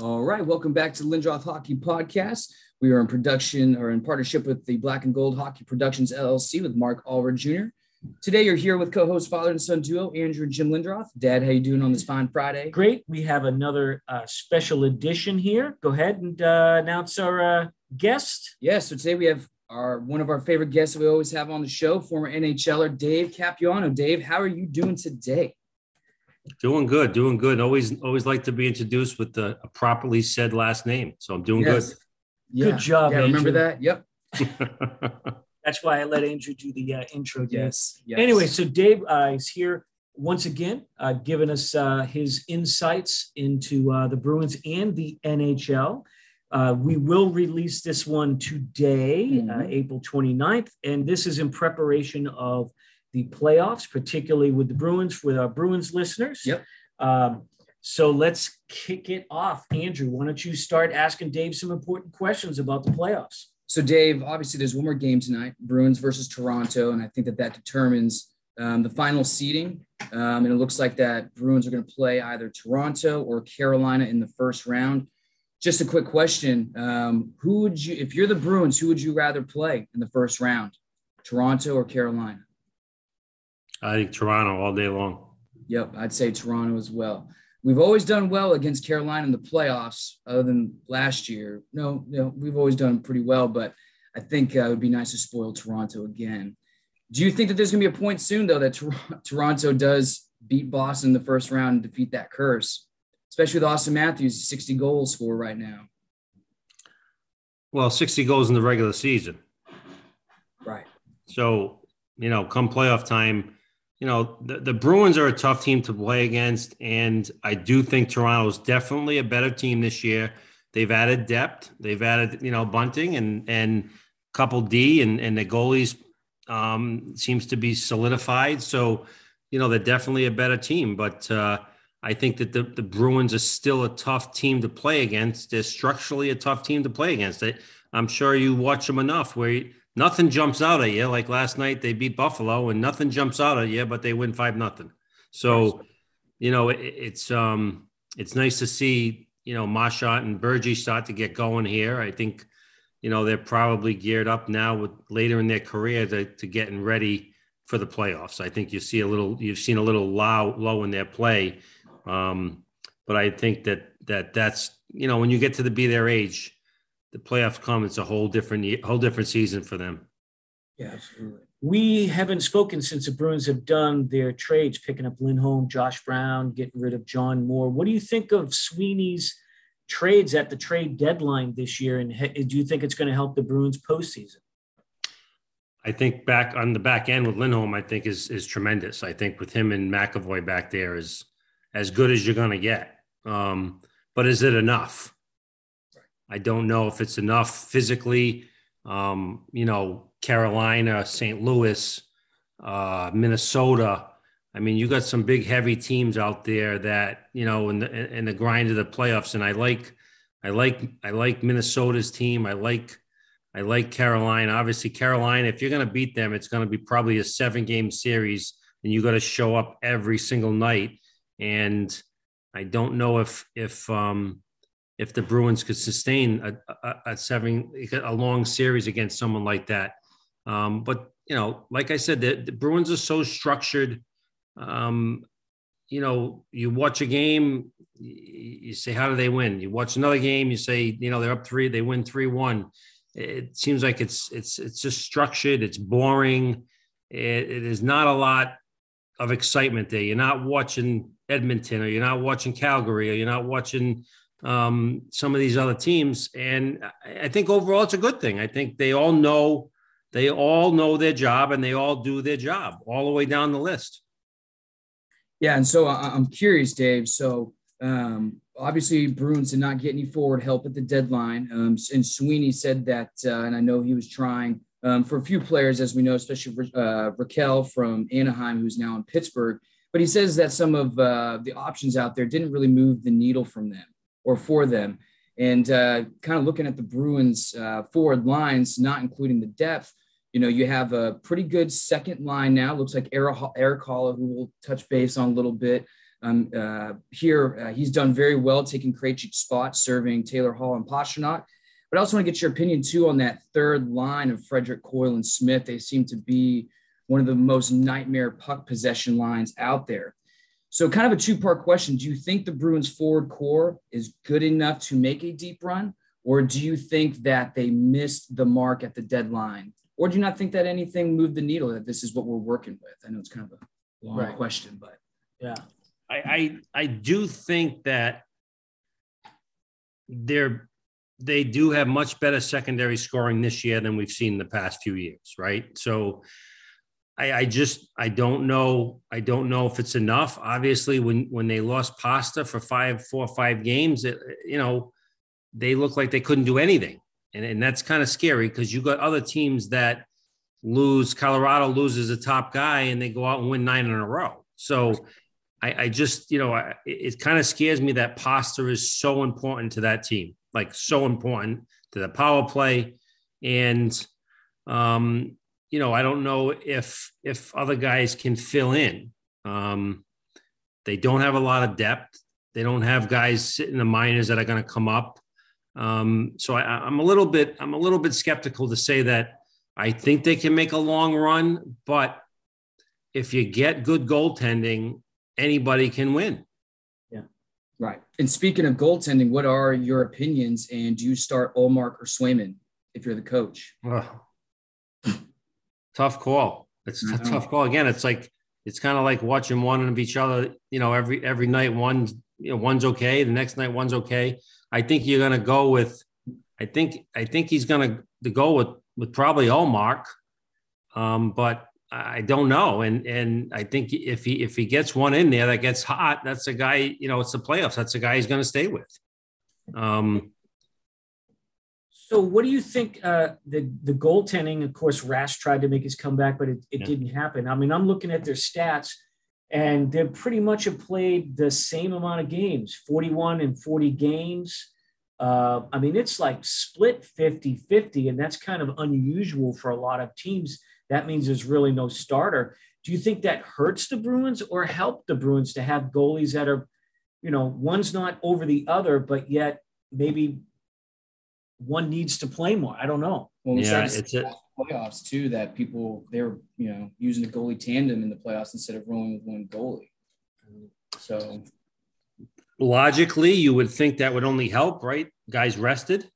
All right, welcome back to the Lindroth Hockey Podcast. We are in production or in partnership with the Black and Gold Hockey Productions LLC with Mark Allred Jr. Today, you're here with co-host father and son duo Andrew and Jim Lindroth. Dad, how you doing on this fine Friday? Great. We have another uh, special edition here. Go ahead and uh, announce our uh, guest. Yeah, so today we have our one of our favorite guests that we always have on the show, former NHLer Dave Capuano. Dave, how are you doing today? Doing good, doing good. Always, always like to be introduced with the, a properly said last name. So I'm doing yes. good. Yeah. Good job. Yeah, remember that? Yep. That's why I let Andrew do the uh, intro. Yes, yes. Anyway, so Dave uh, is here once again, uh, giving us uh, his insights into uh, the Bruins and the NHL. Uh, we will release this one today, mm-hmm. April 29th, and this is in preparation of the playoffs, particularly with the Bruins, with our Bruins listeners. Yep. Um, so let's kick it off. Andrew, why don't you start asking Dave some important questions about the playoffs? So, Dave, obviously, there's one more game tonight Bruins versus Toronto. And I think that that determines um, the final seeding. Um, and it looks like that Bruins are going to play either Toronto or Carolina in the first round. Just a quick question. Um, who would you, if you're the Bruins, who would you rather play in the first round, Toronto or Carolina? I think Toronto all day long. Yep, I'd say Toronto as well. We've always done well against Carolina in the playoffs, other than last year. No, no, we've always done pretty well, but I think uh, it would be nice to spoil Toronto again. Do you think that there's going to be a point soon, though, that Toronto does beat Boston in the first round and defeat that curse, especially with Auston Matthews, 60 goals score right now? Well, 60 goals in the regular season. Right. So, you know, come playoff time, you know, the, the Bruins are a tough team to play against. And I do think Toronto is definitely a better team this year. They've added depth. They've added, you know, bunting and and couple D and, and the goalies um, seems to be solidified. So, you know, they're definitely a better team. But uh, I think that the, the Bruins are still a tough team to play against. They're structurally a tough team to play against. I, I'm sure you watch them enough where nothing jumps out at you. Like last night, they beat Buffalo, and nothing jumps out at you, but they win five nothing. So, you know, it, it's um, it's nice to see you know Marchand and Bergie start to get going here. I think, you know, they're probably geared up now with later in their career to, to getting ready for the playoffs. I think you see a little, you've seen a little low low in their play, um, but I think that that that's you know when you get to the be their age the playoffs come, it's a whole different whole different season for them. Yeah, absolutely. We haven't spoken since the Bruins have done their trades, picking up Lindholm, Josh Brown, getting rid of John Moore. What do you think of Sweeney's trades at the trade deadline this year? And do you think it's going to help the Bruins postseason? I think back on the back end with Lindholm, I think is is tremendous. I think with him and McAvoy back there is as good as you're going to get. Um, but is it enough? I don't know if it's enough physically. Um, you know, Carolina, St. Louis, uh, Minnesota. I mean, you got some big, heavy teams out there that you know in the in the grind of the playoffs. And I like, I like, I like Minnesota's team. I like, I like Carolina. Obviously, Carolina. If you're going to beat them, it's going to be probably a seven game series, and you got to show up every single night. And I don't know if if um, if the Bruins could sustain a, a, a seven a long series against someone like that. Um, but you know, like I said, the, the Bruins are so structured. Um, you know, you watch a game, you say, how do they win? You watch another game, you say, you know, they're up three, they win three one. It seems like it's it's it's just structured. It's boring. it, it is not a lot of excitement there. You're not watching Edmonton, or you're not watching Calgary, or you're not watching um, some of these other teams. And I think overall it's a good thing. I think they all know they all know their job and they all do their job all the way down the list. Yeah, and so I'm curious, Dave. So um, obviously Bruins did not get any forward help at the deadline, um, and Sweeney said that, uh, and I know he was trying um, for a few players, as we know, especially uh, Rakell from Anaheim, who's now in Pittsburgh. But he says that some of uh, the options out there didn't really move the needle from them or for them. And uh, kind of looking at the Bruins uh, forward lines, not including the depth, you know, you have a pretty good second line now. Looks like Erik Haula, who we'll touch base on a little bit. Um, uh, here, uh, he's done very well taking Krejci's spot, serving Taylor Hall and Pastrnak. But I also want to get your opinion too on that third line of Frederic Coyle and Smith. They seem to be one of the most nightmare puck possession lines out there. So, kind of a two part question. Do you think the Bruins forward core is good enough to make a deep run? Or do you think that they missed the mark at the deadline? Or do you not think that anything moved the needle, that this is what we're working with? I know it's kind of a long right. question, but yeah. I, I I do think that they're they do have much better secondary scoring this year than we've seen in the past few years, right? So I, I just I don't know I don't know if it's enough. Obviously, when when they lost Pasta for five four five games, it, you know they look like they couldn't do anything, and and that's kind of scary because you got other teams that lose. Colorado loses a top guy and they go out and win nine in a row. So I, I just you know I, it kind of scares me that Pasta is so important to that team, like so important to the power play, and um, you know, I don't know if if other guys can fill in. Um, they don't have a lot of depth. They don't have guys sitting in the minors that are going to come up. Um, so I, I'm a little bit I'm a little bit skeptical to say that I think they can make a long run, but if you get good goaltending, anybody can win. Yeah, right. And speaking of goaltending, what are your opinions? And do you start Ullmark or Swayman if you're the coach? Tough call. It's a tough call. Again, it's like it's kind of like watching one of each other. You know, every every night one you know one's okay, the next night one's okay. I think you're gonna go with. I think I think he's gonna to go with with probably Ullmark, um, but I don't know. And and I think if he if he gets one in there that gets hot, that's a guy. You know, it's the playoffs. That's a guy he's going to stay with. Um, so, what do you think? Uh, the the goaltending, of course, Rask tried to make his comeback, but it, it yeah. didn't happen. I mean, I'm looking at their stats, and they pretty much have played the same amount of games 41 and 40 games. Uh, I mean, it's like split 50 50, and that's kind of unusual for a lot of teams. That means there's really no starter. Do you think that hurts the Bruins or help the Bruins to have goalies that are, you know, one's not over the other, but yet maybe one needs to play more. I don't know. Well, we yeah, it's a, playoffs too that people they're you know using a goalie tandem in the playoffs instead of rolling with one goalie. So logically, you would think that would only help, right? Guys rested.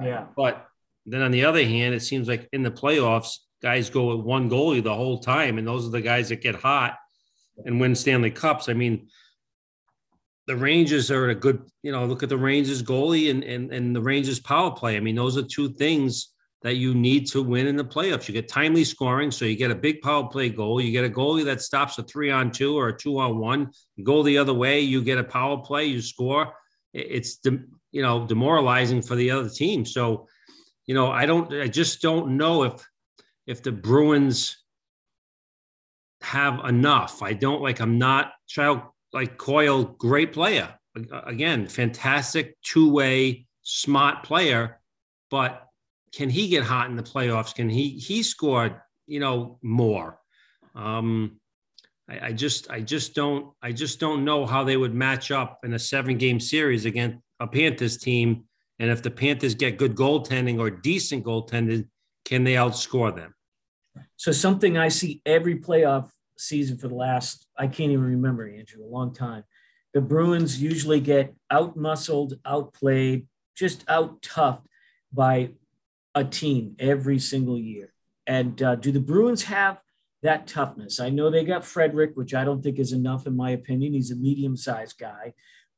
Yeah. But then on the other hand, it seems like in the playoffs, guys go with one goalie the whole time, and those are the guys that get hot and win Stanley Cups. I mean, the Rangers are a good, you know, look at the Rangers goalie and, and, and the Rangers power play. I mean, those are two things that you need to win in the playoffs. You get timely scoring, so you get a big power play goal. You get a goalie that stops a three on two or a two on one. You go the other way, you get a power play, you score. It's you know demoralizing for the other team. So, you know, I don't, I just don't know if if the Bruins have enough. I don't like. I'm not child like Coyle, great player. Again, fantastic two way, smart player. But can he get hot in the playoffs? Can he he scored you know more? Um, I, I just I just don't I just don't know how they would match up in a seven game series against a Panthers team. And if the Panthers get good goaltending or decent goaltending, can they outscore them? So something I see every playoff season for the last, I can't even remember, Andrew, a long time. The Bruins usually get out muscled, outplayed, just out toughed by a team every single year. And uh, do the Bruins have that toughness? I know they got Frederic, which I don't think is enough, in my opinion. He's a medium sized guy.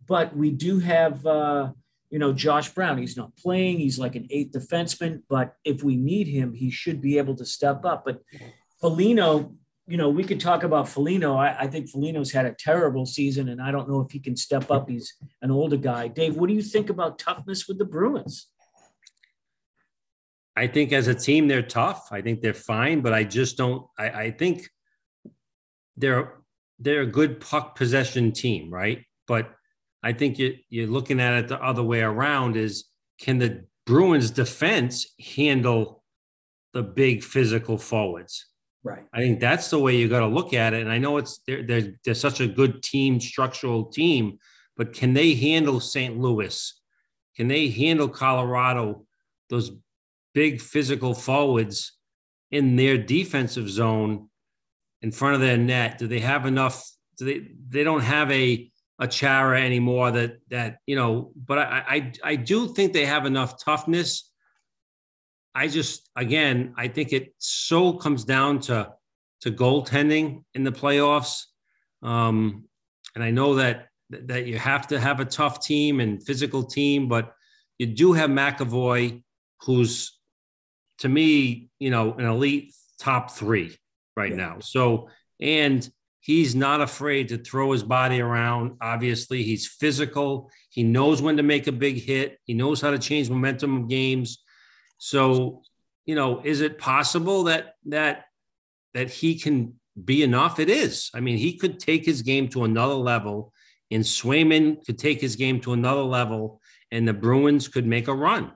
But we do have, uh, you know, Josh Brown. He's not playing. He's like an eighth defenseman. But if we need him, he should be able to step up. But Foligno you know, we could talk about Foligno. I, I, think Foligno's had a terrible season, and I don't know if he can step up. He's an older guy. Dave, what do you think about toughness with the Bruins? I think as a team, they're tough. I think they're fine, but I just don't. I, I think they're they're a good puck possession team, right? But I think you, you're looking at it the other way around: is can the Bruins defense handle the big physical forwards? Right. I think that's the way you got to look at it. And I know it's they're, they're, they're such a good team, structural team, but can they handle St. Louis? Can they handle Colorado? Those big physical forwards in their defensive zone in front of their net? Do they have enough? Do they they don't have a a Chara anymore that that you know, but I I, I do think they have enough toughness. I just again I think it so comes down to to goaltending in the playoffs. Um, and I know that that you have to have a tough team and physical team, but you do have McAvoy, who's to me, you know, an elite top three right yeah. now. So, and he's not afraid to throw his body around. Obviously, he's physical. He knows when to make a big hit. He knows how to change momentum of games. So, you know, is it possible that that that he can be enough? It is. I mean, he could take his game to another level, and Swayman could take his game to another level, and the Bruins could make a run.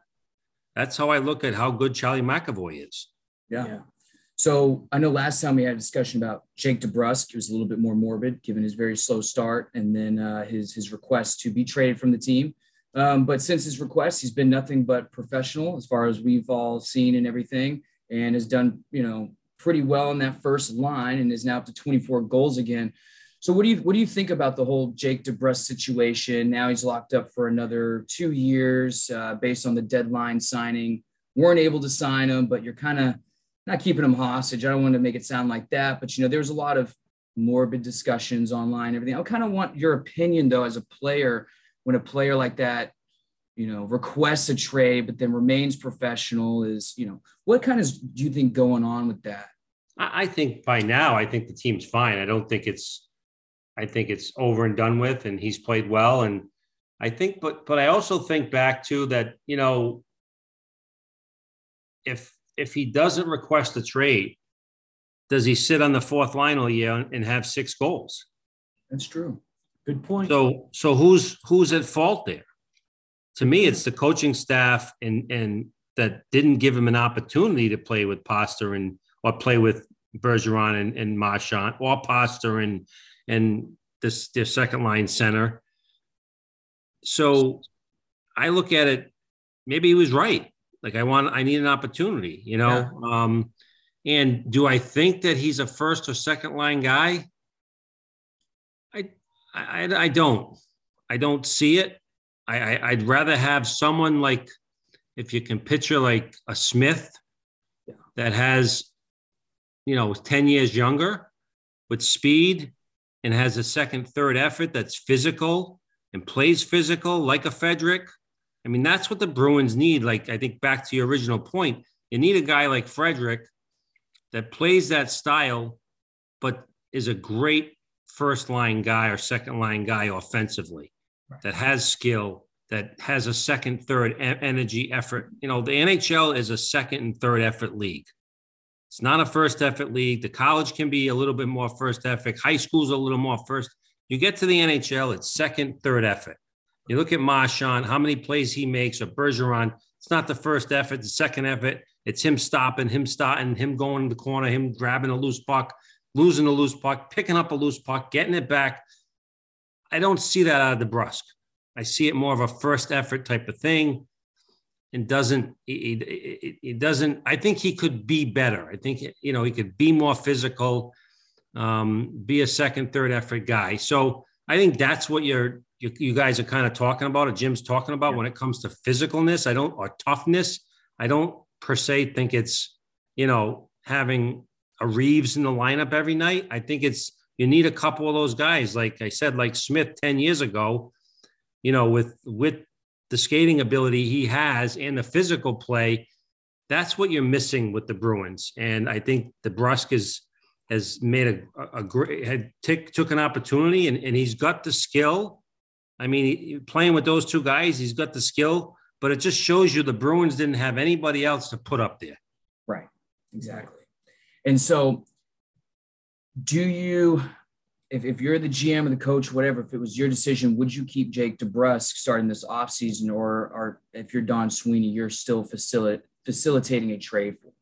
That's how I look at how good Charlie McAvoy is. Yeah. yeah. So I know last time we had a discussion about Jake DeBrusk. It was a little bit more morbid given his very slow start and then uh, his his request to be traded from the team. Um, but since his request, he's been nothing but professional as far as we've all seen and everything, and has done you know pretty well in that first line and is now up to 24 goals again. So what do you what do you think about the whole Jake DeBrusk situation? Now he's locked up for another two years uh, based on the deadline signing. weren't able to sign him, but you're kind of not keeping him hostage. I don't want to make it sound like that, but you know, there was a lot of morbid discussions online, everything. I kind of want your opinion though, as a player, when a player like that, you know, requests a trade, but then remains professional. Is you know, what kind of do you think going on with that? I think by now, I think the team's fine. I don't think it's I think it's over and done with, and he's played well. And I think, but but I also think back to that. You know, if if he doesn't request a trade, does he sit on the fourth line all year and have six goals? That's true. Good point. So so who's who's at fault there? To me, it's the coaching staff and and that didn't give him an opportunity to play with Pasta and or play with Bergeron and, and Marchand or Pasta and and this their second line center. So I look at it, maybe he was right. Like I want, I need an opportunity, you know. Yeah. Um, and do I think that he's a first or second line guy? I, I, don't. I don't see it. I, I I'd rather have someone like, if you can picture like a Smith, yeah. that has, you know, ten years younger, with speed and has a second, third effort that's physical and plays physical like a Frederic. I mean, that's what the Bruins need. Like, I think back to your original point, you need a guy like Frederic that plays that style, but is a great first line guy or second line guy offensively right. that has skill, that has a second, third energy effort. You know, the NHL is a second and third effort league. It's not a first effort league. The college can be a little bit more first effort. High school's a little more first. You get to the NHL, it's second, third effort. You look at Marchand, how many plays he makes, or Bergeron. It's not the first effort, the second effort. It's him stopping, him starting, him going to the corner, him grabbing a loose puck, losing a loose puck, picking up a loose puck, getting it back. I don't see that out of DeBrusk. I see it more of a first effort type of thing and doesn't he, he, doesn't i think he could be better i think you know he could be more physical um, be a second third effort guy so i think that's what you're you, you guys are kind of talking about or jim's talking about yeah. when it comes to physicalness i don't or toughness i don't per se think it's you know having a Reaves in the lineup every night i think it's you need a couple of those guys like i said like smith 10 years ago you know with with the skating ability he has and the physical play, that's what you're missing with the Bruins. And I think DeBrusk is has made a, a, great had take, took an opportunity and, and he's got the skill. I mean, playing with those two guys, he's got the skill, but it just shows you the Bruins didn't have anybody else to put up there. Right. Exactly. And so do you if, if you're the GM or the coach, whatever, if it was your decision, would you keep Jake DeBrusk starting this offseason? Or, or if you're Don Sweeney, you're still facilitate, facilitating a trade for?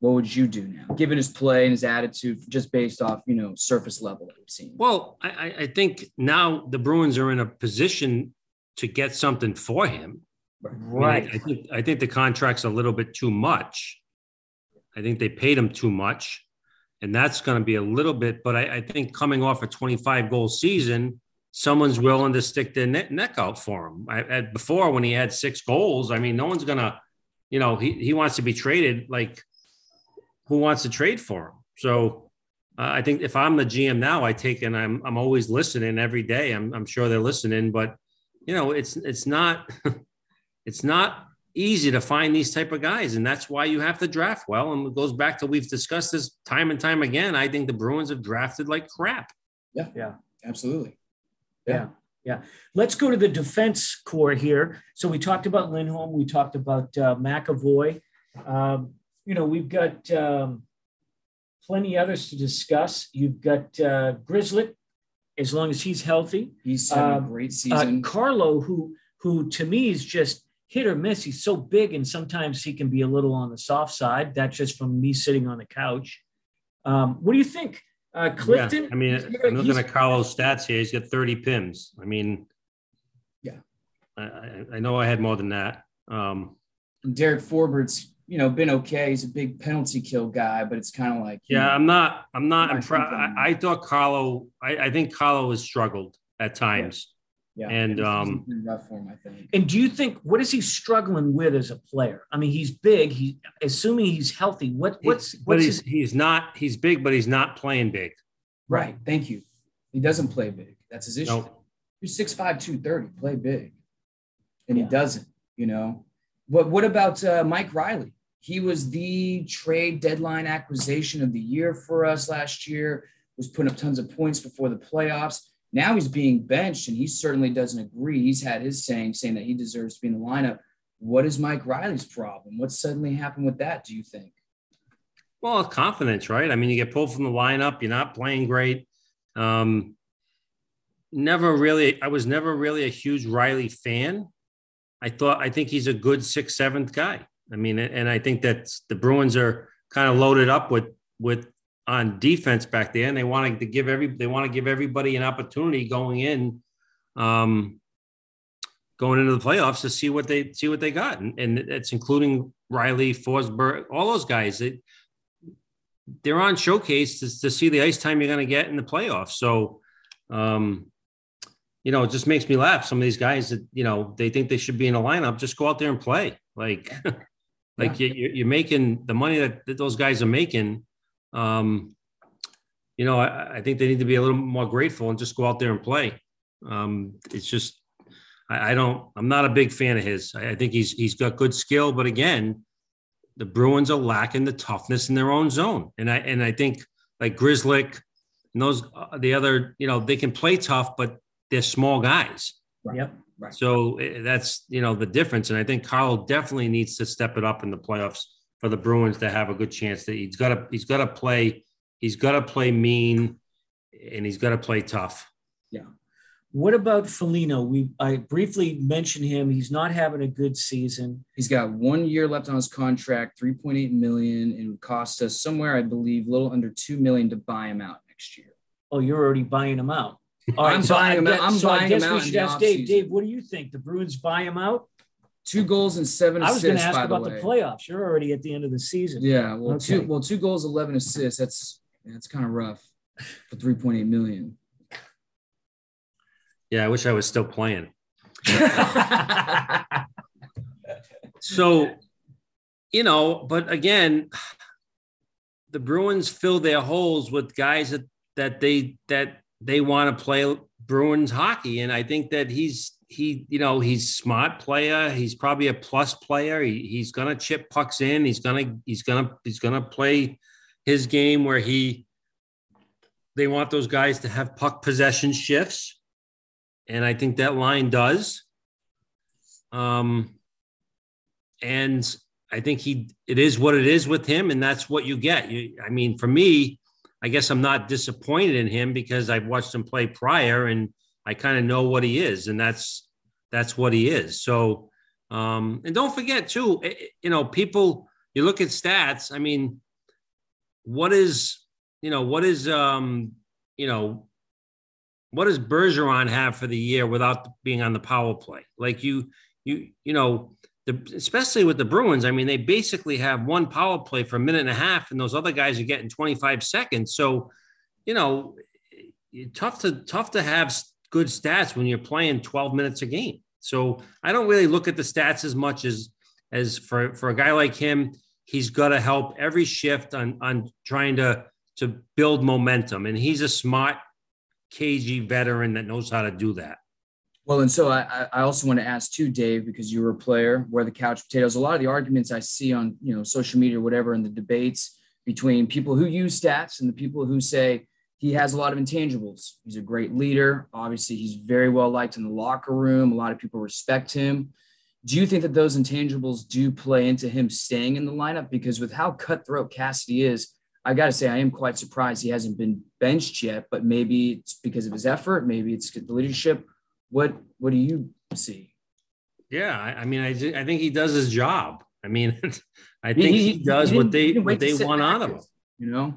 what would you do now, given his play and his attitude, just based off you know surface level that we've seen? Well, I, I think now the Bruins are in a position to get something for him. Right. I, mean, I think I think the contract's a little bit too much. I think they paid him too much, and that's going to be a little bit. But I, I, think coming off a 25 goal season, someone's willing to stick their neck, neck out for him. I, before, when he had six goals, I mean, no one's going to, you know, he he wants to be traded. Like, who wants to trade for him? So. Uh, I think if I'm the GM now, I take and I'm I'm always listening every day. I'm I'm sure they're listening, but you know, it's it's not it's not easy to find these type of guys and that's why you have to draft well and it goes back to we've discussed this time and time again i think the bruins have drafted like crap. Yeah. Yeah. Absolutely. Yeah. Yeah, yeah. let's go to the defense core here. So we talked about lindholm we talked about uh, mcavoy. Um, you know we've got um, plenty others to discuss. You've got uh, grizzly as long as he's healthy. He's having um, a great season. Uh, carlo who who to me is just hit or miss. He's so big, and sometimes he can be a little on the soft side. That's just from me sitting on the couch. Um, what do you think, uh, Clifton? Yeah, I mean, I'm looking at Carlo's stats here. He's got 30 pims. I mean, yeah, I, I know I had more than that. Um, Derek Forbort's, you know, been okay. He's a big penalty kill guy, but it's kind of like, yeah, know, I'm not, I'm not impressed. I, I, thought Carlo, I, I think Carlo has struggled at times. Yeah, and um, rough for him, I think. And do you think what is he struggling with as a player? I mean, he's big. He assuming he's healthy. What what's he, what's he's, his... he's not he's big, but he's not playing big. Right. Thank you. He doesn't play big. That's his issue. Nope. He's 6'5", 230, play big, and yeah. he doesn't. You know. But what about uh, Mike Reilly? He was the trade deadline acquisition of the year for us last year. Was putting up tons of points before the playoffs now he's being benched, and he certainly doesn't agree. He's had his saying saying that he deserves to be in the lineup. What is Mike Reilly's problem? What suddenly happened with that? Do you think? Well, confidence, right? I mean, you get pulled from the lineup. You're not playing great. Um, never really. I was never really a huge Reilly fan. I thought I think he's a good sixth, seventh guy. I mean, and I think that the Bruins are kind of loaded up with with on defense back there, and they wanted to give every they want to give everybody an opportunity going in, um, going into the playoffs to see what they see what they got, and, and it's including Riley Forsberg, all those guys. It, they're on showcase to, to see the ice time you're going to get in the playoffs. So, um, you know, it just makes me laugh. Some of these guys that you know they think they should be in a lineup, just go out there and play. Like, like yeah. you, you're making the money that, that those guys are making um, you know, I, I, think they need to be a little more grateful and just go out there and play. Um, it's just, I, I, don't, I'm not a big fan of his. I, I, think he's he's got good skill, but again, the Bruins are lacking the toughness in their own zone, and I and I think like Grzelcyk and those uh, the other, you know, they can play tough, but they're small guys. Right. Yep. Right. So eh, that's you know the difference, and I think Carl definitely needs to step it up in the playoffs for the Bruins to have a good chance. That he's got to he's got to play he's got to play mean and he's got to play tough. Yeah. What about Foligno? We I briefly mentioned him. He's not having a good season. He's got one year left on his contract, 3.8 million, and it would cost us somewhere, I believe, a little under two million to buy him out next year. Oh, you're already buying him out. All right, I'm so buying him out. I'm so buying I guess him out. We should ask Dave. Dave, what do you think? The Bruins buy him out? Two goals and seven assists. I was going to ask about the, the, playoffs. You're already at the end of the season. Yeah, well, okay. two well two goals, eleven assists. That's that's kind of rough for three point eight million. Yeah, I wish I was still playing. so, you know, but again, the Bruins fill their holes with guys that that they that they want to play Bruins hockey, and I think that he's he, you know, he's smart player. He's probably a plus player. He, he's gonna chip pucks in. He's gonna he's gonna he's gonna play his game where he they want those guys to have puck possession shifts, and I think that line does. Um, and I think he it is what it is with him, and that's what you get. You, I mean, for me, I guess I'm not disappointed in him because I've watched him play prior and I kind of know what he is, and that's that's what he is. So, um, and don't forget too, eh, eh, you know, people. You look at stats. I mean, what is you know what is um you know what does Bergeron have for the year without being on the power play? Like you you you know the, especially with the Bruins, I mean, they basically have one power play for a minute and a half, and those other guys are getting 25 seconds. So, you know, tough to tough to have good stats when you're playing 12 minutes a game. So I don't really look at the stats as much as as for for a guy like him. He's got to help every shift on on trying to to build momentum, and he's a smart, cagey veteran that knows how to do that. Well, and so I, I also want to ask too, Dave, because you were a player, where the couch potatoes. A lot of the arguments I see on you know social media, or whatever, in the debates between people who use stats and the people who say he has a lot of intangibles. He's a great leader. Obviously, he's very well liked in the locker room. A lot of people respect him. Do you think that those intangibles do play into him staying in the lineup? Because with how cutthroat Cassidy is, I got to say, I am quite surprised he hasn't been benched yet. But maybe it's because of his effort. Maybe it's the leadership what what do you see? Yeah, I, I mean, I I think he does his job. I mean, I think he, he does he what they what they want out of him. You know,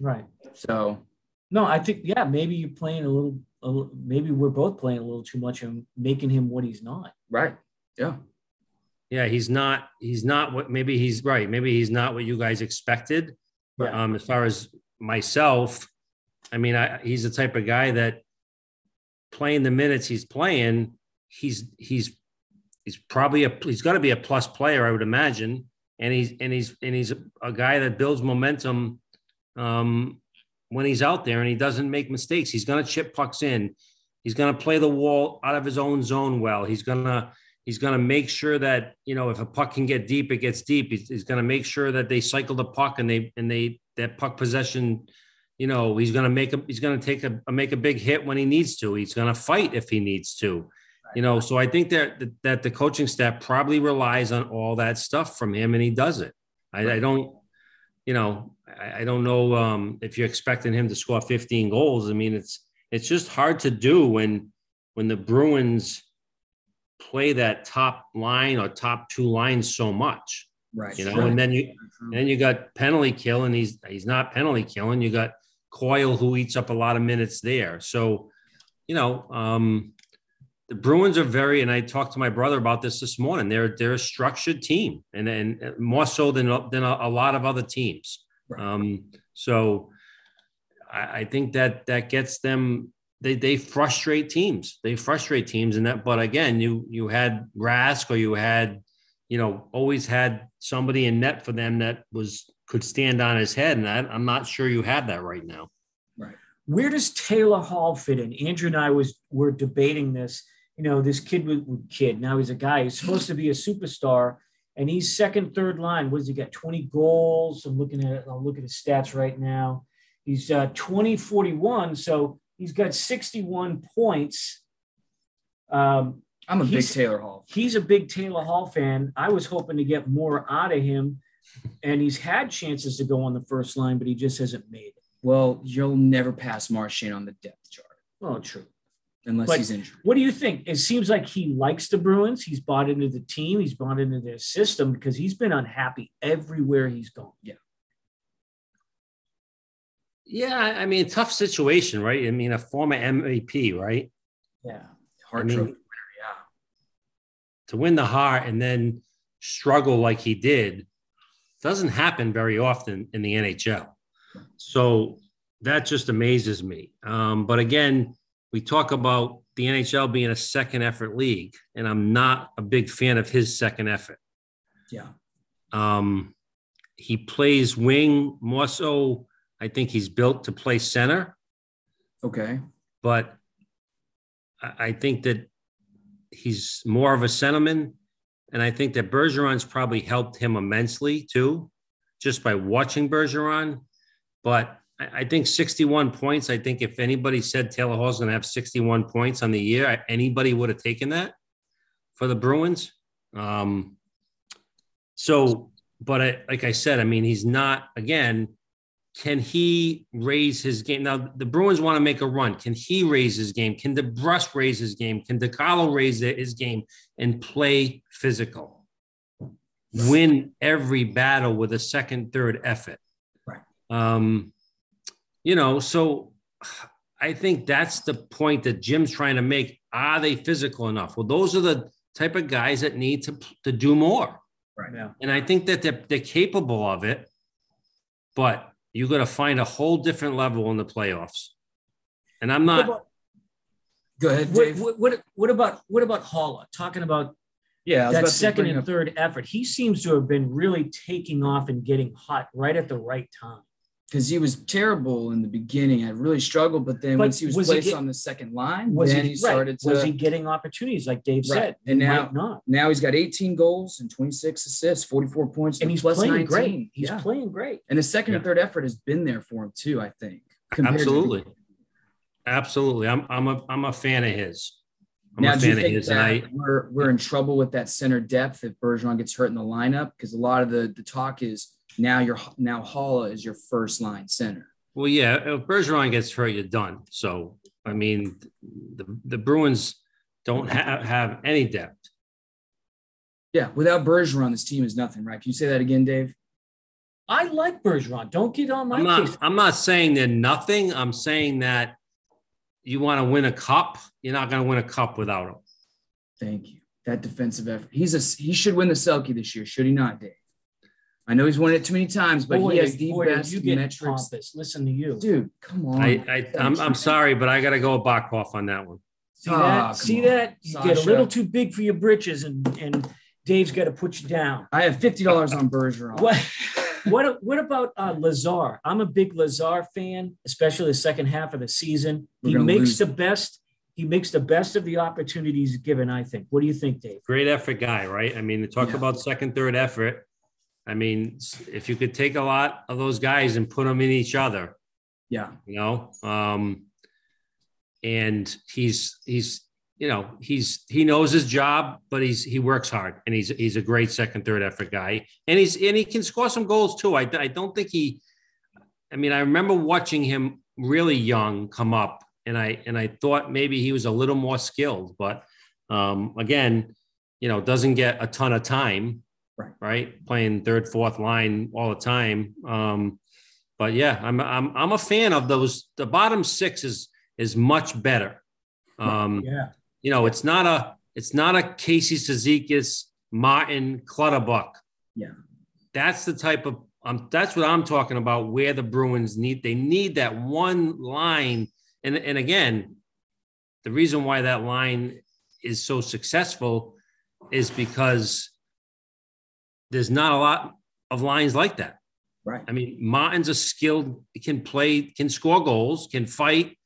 right? So, no, I think yeah, maybe you're playing a little, a little. Maybe we're both playing a little too much and making him what he's not. Right. Yeah. Yeah, he's not. He's not what. Maybe he's right. Maybe he's not what you guys expected. Yeah. Um, as far as myself, I mean, I, he's the type of guy that playing the minutes he's playing, he's he's he's probably a he's got to be a plus player, I would imagine. And he's and he's and he's a guy that builds momentum um, when he's out there and he doesn't make mistakes. He's going to chip pucks in. He's going to play the wall out of his own zone well. He's going to he's going to make sure that you know if a puck can get deep, it gets deep. He's, he's going to make sure that they cycle the puck and they and they that puck possession you know he's going to make a he's going to take a make a big hit when he needs to he's going to fight if he needs to you know so i think that that the coaching staff probably relies on all that stuff from him and he does it i, I don't you know I, I don't know um, if you're expecting him to score 15 goals. I mean it's it's just hard to do when when the bruins play that top line or top two lines so much right. you know and then you and then you got penalty kill and he's he's not penalty killing. You got Coyle, who eats up a lot of minutes there. So, you know, um, the Bruins are very, and I talked to my brother about this this morning. They're they're a structured team, and and more so than than a, a lot of other teams. Right. Um, so, I, I think that that gets them. They they frustrate teams. They frustrate teams, and that. But again, you you had Rask, or you had, you know, always had somebody in net for them that was could stand on his head. And I, I'm not sure you have that right now. Right. Where does Taylor Hall fit in? Andrew and I was were debating this. You know, this kid was kid. Now he's a guy. He's supposed to be a superstar, and he's second, third line. What does he got? 20 goals. I'm looking at I'll look at his stats right now. He's uh, 20, 41. So he's got 61 points. Um, I'm a big Taylor Hall. He's a big Taylor Hall fan. I was hoping to get more out of him and he's had chances to go on the first line, but he just hasn't made it. Well, you'll never pass Marchand on the depth chart. Oh, true. Unless but he's injured. What do you think? It seems like he likes the Bruins. He's bought into the team. He's bought into their system because he's been unhappy everywhere he's gone. Yeah. Yeah, I mean, tough situation, right? I mean, a former MVP, right? Yeah, hard I mean, winner, yeah. To win the Hart and then struggle like he did, doesn't happen very often in the NHL. So that just amazes me. Um, but again, we talk about the NHL being a second effort league, and I'm not a big fan of his second effort. Yeah. Um, he plays wing more so. I think he's built to play center. Okay. But I think that he's more of a centerman and I think that Bergeron's probably helped him immensely too, just by watching Bergeron. But I, think 61 points. I think if anybody said Taylor Hall's going to have 61 points on the year, anybody would have taken that for the Bruins. Um, so, but I, like I said, I mean, he's not, again, can he raise his game? Now, the Bruins want to make a run. Can he raise his game? Can DeBrusk raise his game? Can DeCarlo raise his game and play physical? Win every battle with a second, third effort. Right. Um, you know, so I think that's the point that Jim's trying to make. Are they physical enough? Well, those are the type of guys that need to to do more. Right now. And I think that they're, they're capable of it, but you got to find a whole different level in the playoffs. And I'm not. about, Go ahead, what, Dave. what, what, what about what about Haula? Talking about yeah, that about second and up- third effort, he seems to have been really taking off and getting hot right at the right time. Because he was terrible in the beginning. I really struggled, but then But once he was, was he placed get- on the second line, Was then he, he, started right. to. Was he getting opportunities like Dave Right. said? And now- not. now he's got 18 goals and 26 assists, 44 points, And he's plus playing 19. great. He's yeah. playing great. and his second Yeah. and third effort has been there for him too. I think. compared to the Absolutely. Absolutely. I'm, I'm a, I'm a fan of his. I'm now, a do you fan of think his. And I, we're we're in trouble with that center depth if Bergeron gets hurt in the lineup? Because a lot of the the talk is now you're now Haula is your first line center. well, yeah, if Bergeron gets hurt, you're done. So, I mean, the, the Bruins don't have, have any depth. Yeah, without Bergeron, this team is nothing, right? Can you say that again, Dave? I like Bergeron. Don't get on my I'm not, case. I'm not saying they're nothing. I'm saying that you want to win a cup. You're not going to win a cup without him. Thank you. That defensive effort. He's a he should win the Selke this year, should he not, Dave? I know he's won it too many times, but Boy, he has the boy, best you get metrics. pompous. Listen to you. Dude, come on. I, I, I'm, I'm sorry, but I got to go Bakhoff on that one. See Ah, that? See on. that? You get a little too big for your britches, and and Dave's got to put you down. I have fifty dollars on Bergeron. What? What, what about uh, Lazar? I'm a big Lazar fan, especially the second half of the season. We're he makes lose. the best. He makes the best of the opportunities given. I think. What do you think, Dave? Great effort guy, right? I mean, to talk Yeah. about second, third effort. I mean, if you could take a lot of those guys and put them in each other, Yeah, you know, um, and he's he's you know he's he knows his job, but he's he works hard and he's he's a great second, third effort guy, and he's and he can score some goals too. I I don't think he. I mean, I remember watching him really young come up, and I and I thought maybe he was a little more skilled, but um, again, you know, doesn't get a ton of time, Right. Right, playing third, fourth line all the time. Um, but yeah, I'm I'm I'm a fan of those. The bottom six is is much better. Um, Yeah. you know, it's not a it's not a Casey Cizikas, Martin Clutterbuck. Yeah. That's the type of um, that's what I'm talking about. Where the Bruins need they need that one line, and and again, the reason why that line is so successful is because there's not a lot of lines like that. right. I mean, Martin's a skilled, can play, can score goals, can fight,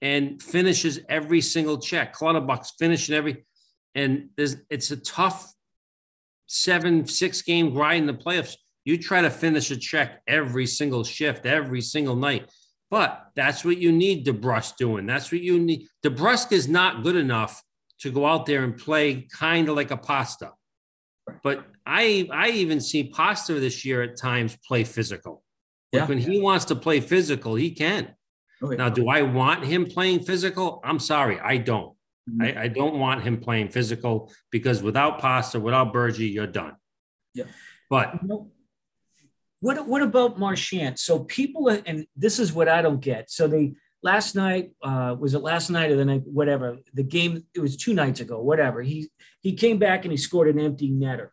and finishes every single check. Clutterbuck's finishing every, and there's it's a tough seven, six game grind in the playoffs. You try to finish a check every single shift, every single night. But that's what you need DeBrusk doing. That's what you need. DeBrusk is not good enough to go out there and play kind of like a pasta. But I I even see Pasta this year at times play physical. Like Yeah. when he wants to play physical, he can. Oh, yeah. Now, do I want him playing physical? I'm sorry, I don't. Mhm. I, I don't want him playing physical because without Pasta, without Bergie, you're done. Yeah. But You know, What what about Marchand? So people, and this is what I don't get. So they last night uh, was it last night or the night, whatever. The game it was two nights ago, whatever. He he came back and he scored an empty netter,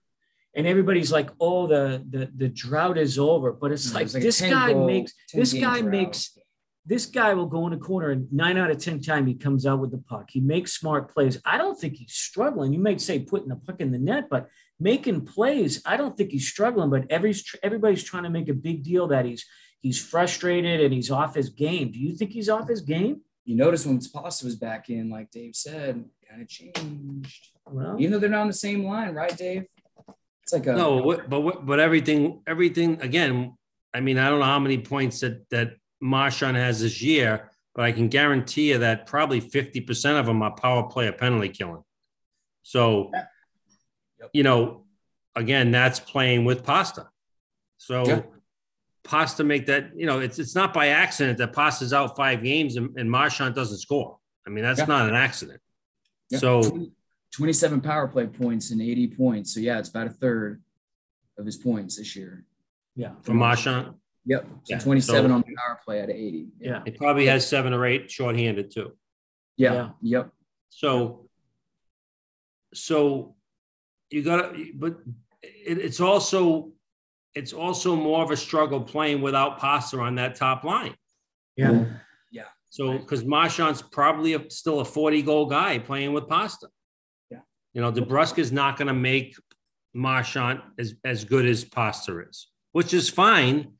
and everybody's like, "Oh, the the the drought is over." But it's like, like this guy goal- makes this guy drought. makes this guy will go in a corner and nine out of 10 time he comes out with the puck. He makes smart plays. I don't think he's struggling. You might say putting the puck in the net, but making plays, I don't think he's struggling, but every, everybody's trying to make a big deal that he's, he's frustrated and he's off his game. Do you think he's off his game? You notice when Pasta was back in, like Dave said, kind of changed. Well, Even though they're not on the same line, right, Dave? It's like a no, but but everything, everything again. I mean, I don't know how many points that that Marchand has this year, but I can guarantee you that probably fifty percent of them are power play or penalty killing. So, you know, again, that's playing with Pasta. So, Yeah. Pasta make that. You know, it's it's not by accident that Pasta's out five games and, and Marchand doesn't score. I mean, that's Yeah. not an accident. Yeah. So. 20 27 power play points and 80 points. So yeah, it's about a third of his points this year. yeah. for Marchand. Yep. So Yeah, 27 so- on the power play out of 80. Yeah. It probably has seven or eight shorthanded too. Yeah. Yeah. Yep. So, so you got to, but it, it's also, it's also more of a struggle playing without Pasta on that top line. Yeah. Yeah. So, because Marchand's probably a, still a 40 goal guy playing with Pasta. Yeah. You know, DeBrusk is not going to make Marchand as, as good as Pasta is, which is fine.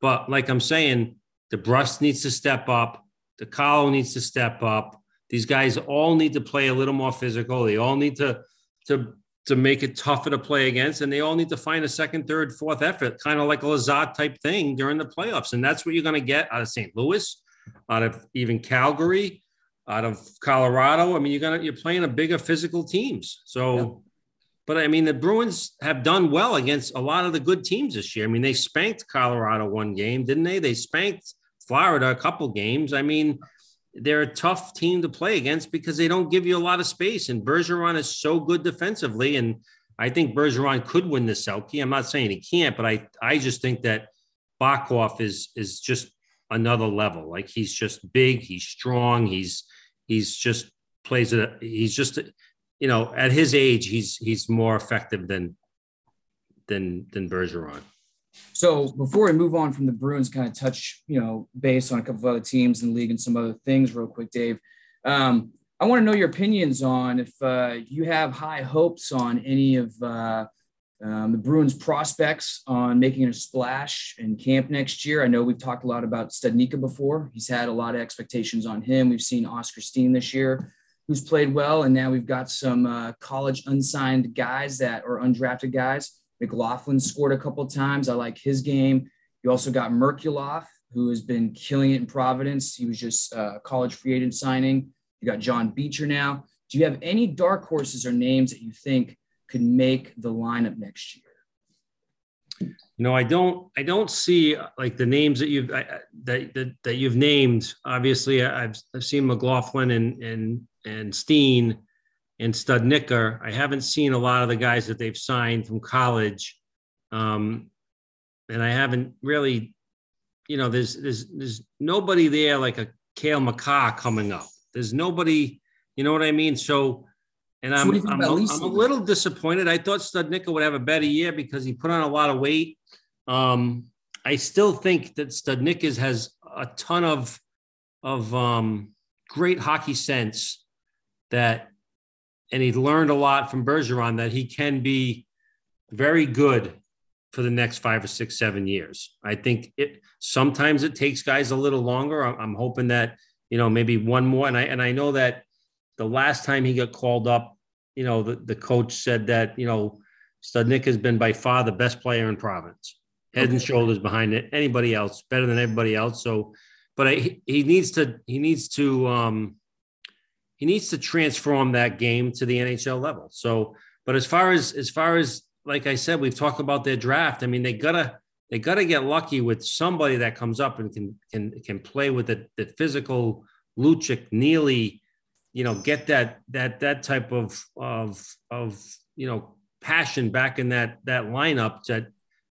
But like I'm saying, DeBrusk needs to step up. DeCarlo needs to step up. These guys all need to play a little more physical. They all need to, to, to make it tougher to play against, and they all need to find a second, third, fourth effort, kind of like a Lazard type thing during the playoffs. And that's what you're going to get out of St. Louis out of even Calgary, out of Colorado. I mean, you're gonna you're playing a bigger physical teams. So, Yeah. but I mean, the Bruins have done well against a lot of the good teams this year. I mean, they spanked Colorado one game, didn't they? They spanked Florida a couple games. I mean, they're a tough team to play against because they don't give you a lot of space. And Bergeron is so good defensively, and I think Bergeron could win the Selke. I'm not saying he can't, but I I just think that Barkov is is just another level. Like he's just big, he's strong, he's he's just plays it. He's just you know at his age he's he's more effective than than than Bergeron. So before we move on from the Bruins, kind of touch, you know, base on a couple of other teams in the league and some other things real quick, Dave. Um, I want to know your opinions on if uh, you have high hopes on any of uh, um, the Bruins prospects on making a splash in camp next year. I know we've talked a lot about Studnicka before. He's had a lot of expectations on him. We've seen Oscar Steen this year, who's played well, and now we've got some uh, college unsigned guys that or undrafted guys. McLaughlin scored a couple times. I like his game. You also got Merkulov, who has been killing it in Providence. He was just uh, a college free agent signing. You got John Beecher now. Do you have any dark horses or names that you think could make the lineup next year? Know, I don't, I don't see like the names that you've I, that, that that you've named. Obviously, I've I've seen McLaughlin and and and Steen and Studnicka. I haven't seen a lot of the guys that they've signed from college, um, and I haven't really, you know, there's there's there's nobody there like a Cale Makar coming up. There's nobody, you know what I mean? So. And I'm, what do you think I'm, a? I'm a little disappointed. I thought Studnicka would have a better year because he put on a lot of weight. Um, I still think that Studnicka has a ton of of um, great hockey sense that, and he learned a lot from Bergeron that he can be very good for the next five or six, seven years. I think it sometimes it takes guys a little longer. I'm, I'm hoping that you know maybe one more, and I and I know that the last time he got called up, you know, the, the coach said that, you know, Studnick has been by far the best player in Providence, head and shoulders behind it. Anybody else better than everybody else. So, but I, he- he needs to, he needs to, um, he needs to transform that game to the NHL level. So, but as far as, as far as, like I said, we've talked about their draft. I mean, they gotta, they gotta get lucky with somebody that comes up and can, can, can play with the, the physical Lucic, Neely, you know, get that that that type of of of you know passion back in that that lineup that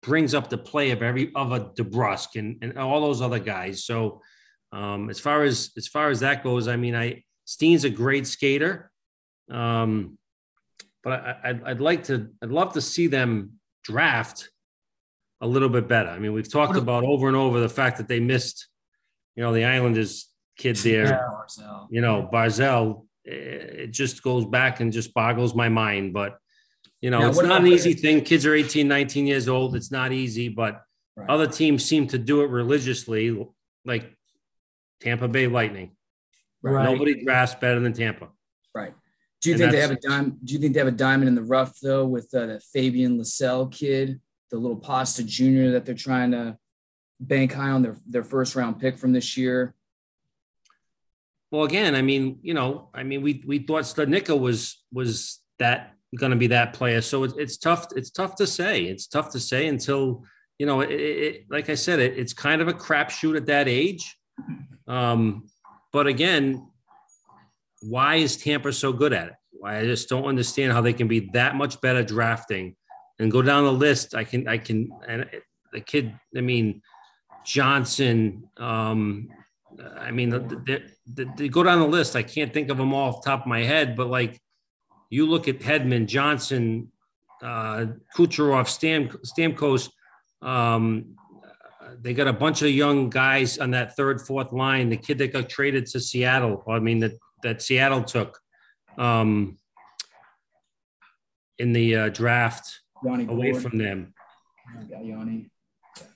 brings up the play of every of a DeBrusk and, and all those other guys. So um, as far as as far as that goes, I mean, I Steen's a great skater, um, but I, I'd, I'd like to I'd love to see them draft a little bit better. I mean, we've talked about over and over the fact that they missed, you know, the Islanders kid there Barzal. you know, Barzal, eh, it just goes back and just boggles my mind. But, you know, Now, it's not an easy thing. Kids are 18, 19 years old. It's not easy, but Right. other teams seem to do it religiously, like Tampa Bay Lightning. Right. Nobody drafts better than Tampa. Right. Do you And think they have a dime? Do you think they have a diamond in the rough though with uh, the Fabian Lysell kid, the little Pasta Junior that they're trying to bank high on their their first round pick from this year? Well, again, I mean, you know, I mean, we we thought Studnicka was was that going to be that player. So it's it's tough. It's tough to say. It's tough to say until you know. It, it, it- like I said, it, it's kind of a crapshoot at that age. Um, but again, why is Tampa so good at it? Why I just don't understand how they can be that much better drafting and go down the list. I can I can and the kid. I mean, Johnson. Um, I mean, they, they, they go down the list. I can't think of them all off the top of my head, but like you look at Hedman, Johnson, uh, Kucherov, Stam, Stamkos. Um, they got a bunch of young guys on that third, fourth line. The kid that got traded to Seattle, I mean, that, that Seattle took um, in the uh, draft Yanni away Gourde. from them. Yeah, Yanni.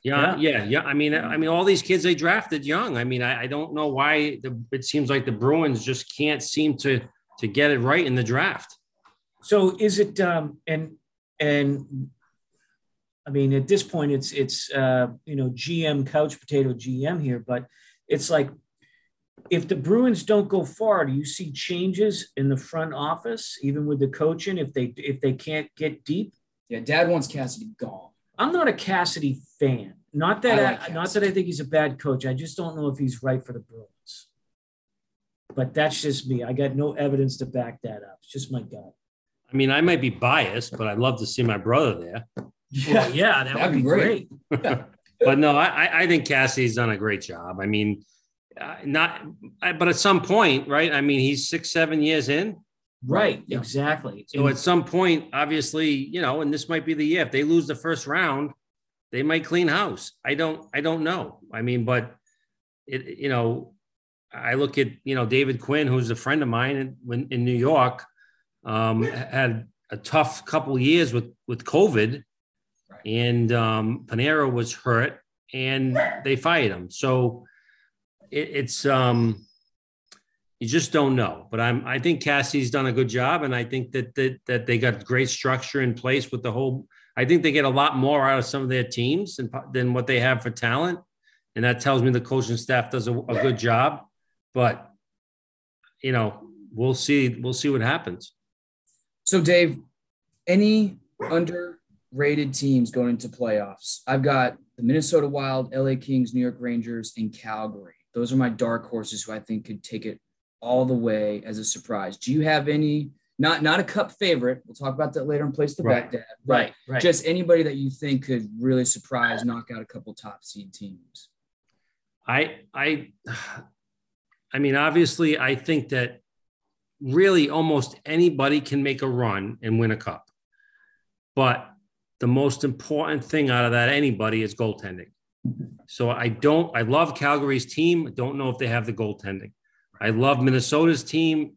Yeah, yeah, yeah. I mean, I mean, all these kids they drafted young. I mean, I, I don't know why the, it seems like the Bruins just can't seem to to get it right in the draft. So is it um and and I mean at this point it's it's uh you know GM couch potato GM here, but it's like if the Bruins don't go far, do you see changes in the front office, even with the coaching, if they if they can't get deep? Yeah, Dad wants Cassidy gone. I'm not a Cassidy fan. Not that I I, not that I think he's a bad coach. I just don't know if he's right for the Bruins. But that's just me. I got no evidence to back that up. It's just my gut. I mean, I might be biased, but I'd love to see my brother there. Well, yeah, that would That'd be be great. great. But no, I, I think Cassidy's done a great job. I mean, uh, not, I, but at some point, right? I mean, he's six, seven years in. Right, Yeah. exactly. So at some point, obviously, you know, and this might be the year. If they lose the first round, they might clean house. I don't, I don't know. I mean, but it, you know, I look at you know David Quinn, who's a friend of mine in, when in New York, um, had a tough couple years with with COVID, Right. And um, Panarin was hurt, and they fired him. So it, it's um, you just don't know. But I'm I think Cassie's done a good job, and I think that that that they got great structure in place with the whole. I think they get a lot more out of some of their teams than, than what they have for talent, and that tells me the coaching staff does a, a good job. But you know, we'll see. We'll see what happens. So, Dave, any underrated teams going into playoffs? I've got the Minnesota Wild, LA Kings, New York Rangers, and Calgary. Those are my dark horses who I think could take it all the way as a surprise. Do you have any? Not not a cup favorite. We'll talk about that later in place to Right. Dad. right, right. Just anybody that you think could really surprise, knock out a couple top seed teams. I I I mean, obviously, I think that really almost anybody can make a run and win a cup. But the most important thing out of that anybody is goaltending. So I don't I love Calgary's team. Don't know if they have the goaltending. I love Minnesota's team.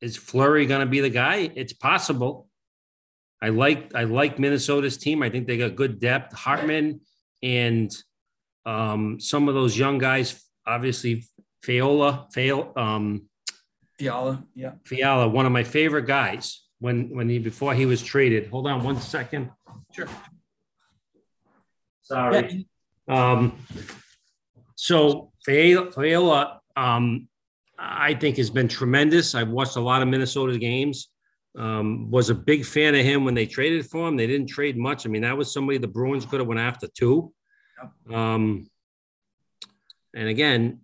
Is Fleury going to be the guy? It's possible. I like I like Minnesota's team. I think they got good depth. Hartman and um, some of those young guys, obviously Fiala, Fail, um, Fiala, yeah. Fiala, one of my favorite guys when when he before he was traded. Hold on one second. Sure. Sorry. Um, so Fiala um, I think has been tremendous. I've watched a lot of Minnesota games. Um, was a big fan of him when they traded for him. They didn't trade much. I mean, that was somebody the Bruins could have went after too. Um, and again,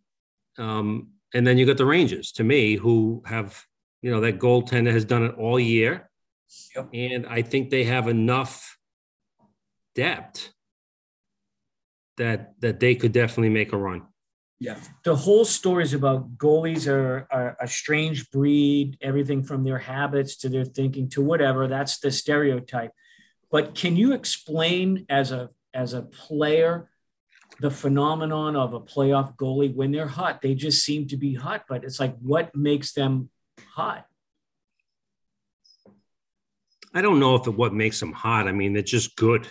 um, and then you got the Rangers to me, who have, you know, that goaltender has done it all year. Yep. And I think they have enough depth that that they could definitely make a run. Yeah. the whole story is about goalies are, are a strange breed, everything from their habits to their thinking to whatever. That's the stereotype. But can you explain as a as a player the phenomenon of a playoff goalie when they're hot? They just seem to be hot, but it's like what makes them hot? I don't know if it what makes them hot. I mean, they're just good.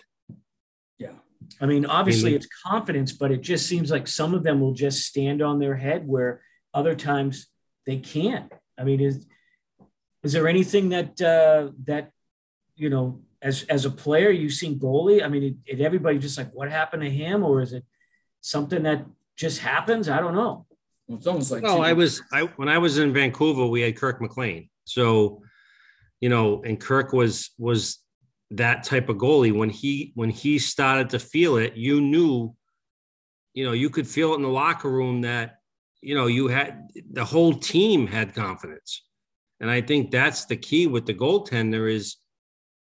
Yeah. I mean, obviously Mainly- it's confidence, but it just seems like some of them will just stand on their head where other times they can't. I mean, is is there anything that uh, that you know as as a player you've seen goalie? I mean, it, it everybody just like what happened to him, or is it something that just happens? I don't know. Well, it's almost like Well, I was I when I was in Vancouver, we had Kirk McLean. So, you know, and Kirk was was that type of goalie. When he when he started to feel it, you knew, you know, you could feel it in the locker room that, you know, you had the whole team had confidence. And I think that's the key with the goaltender is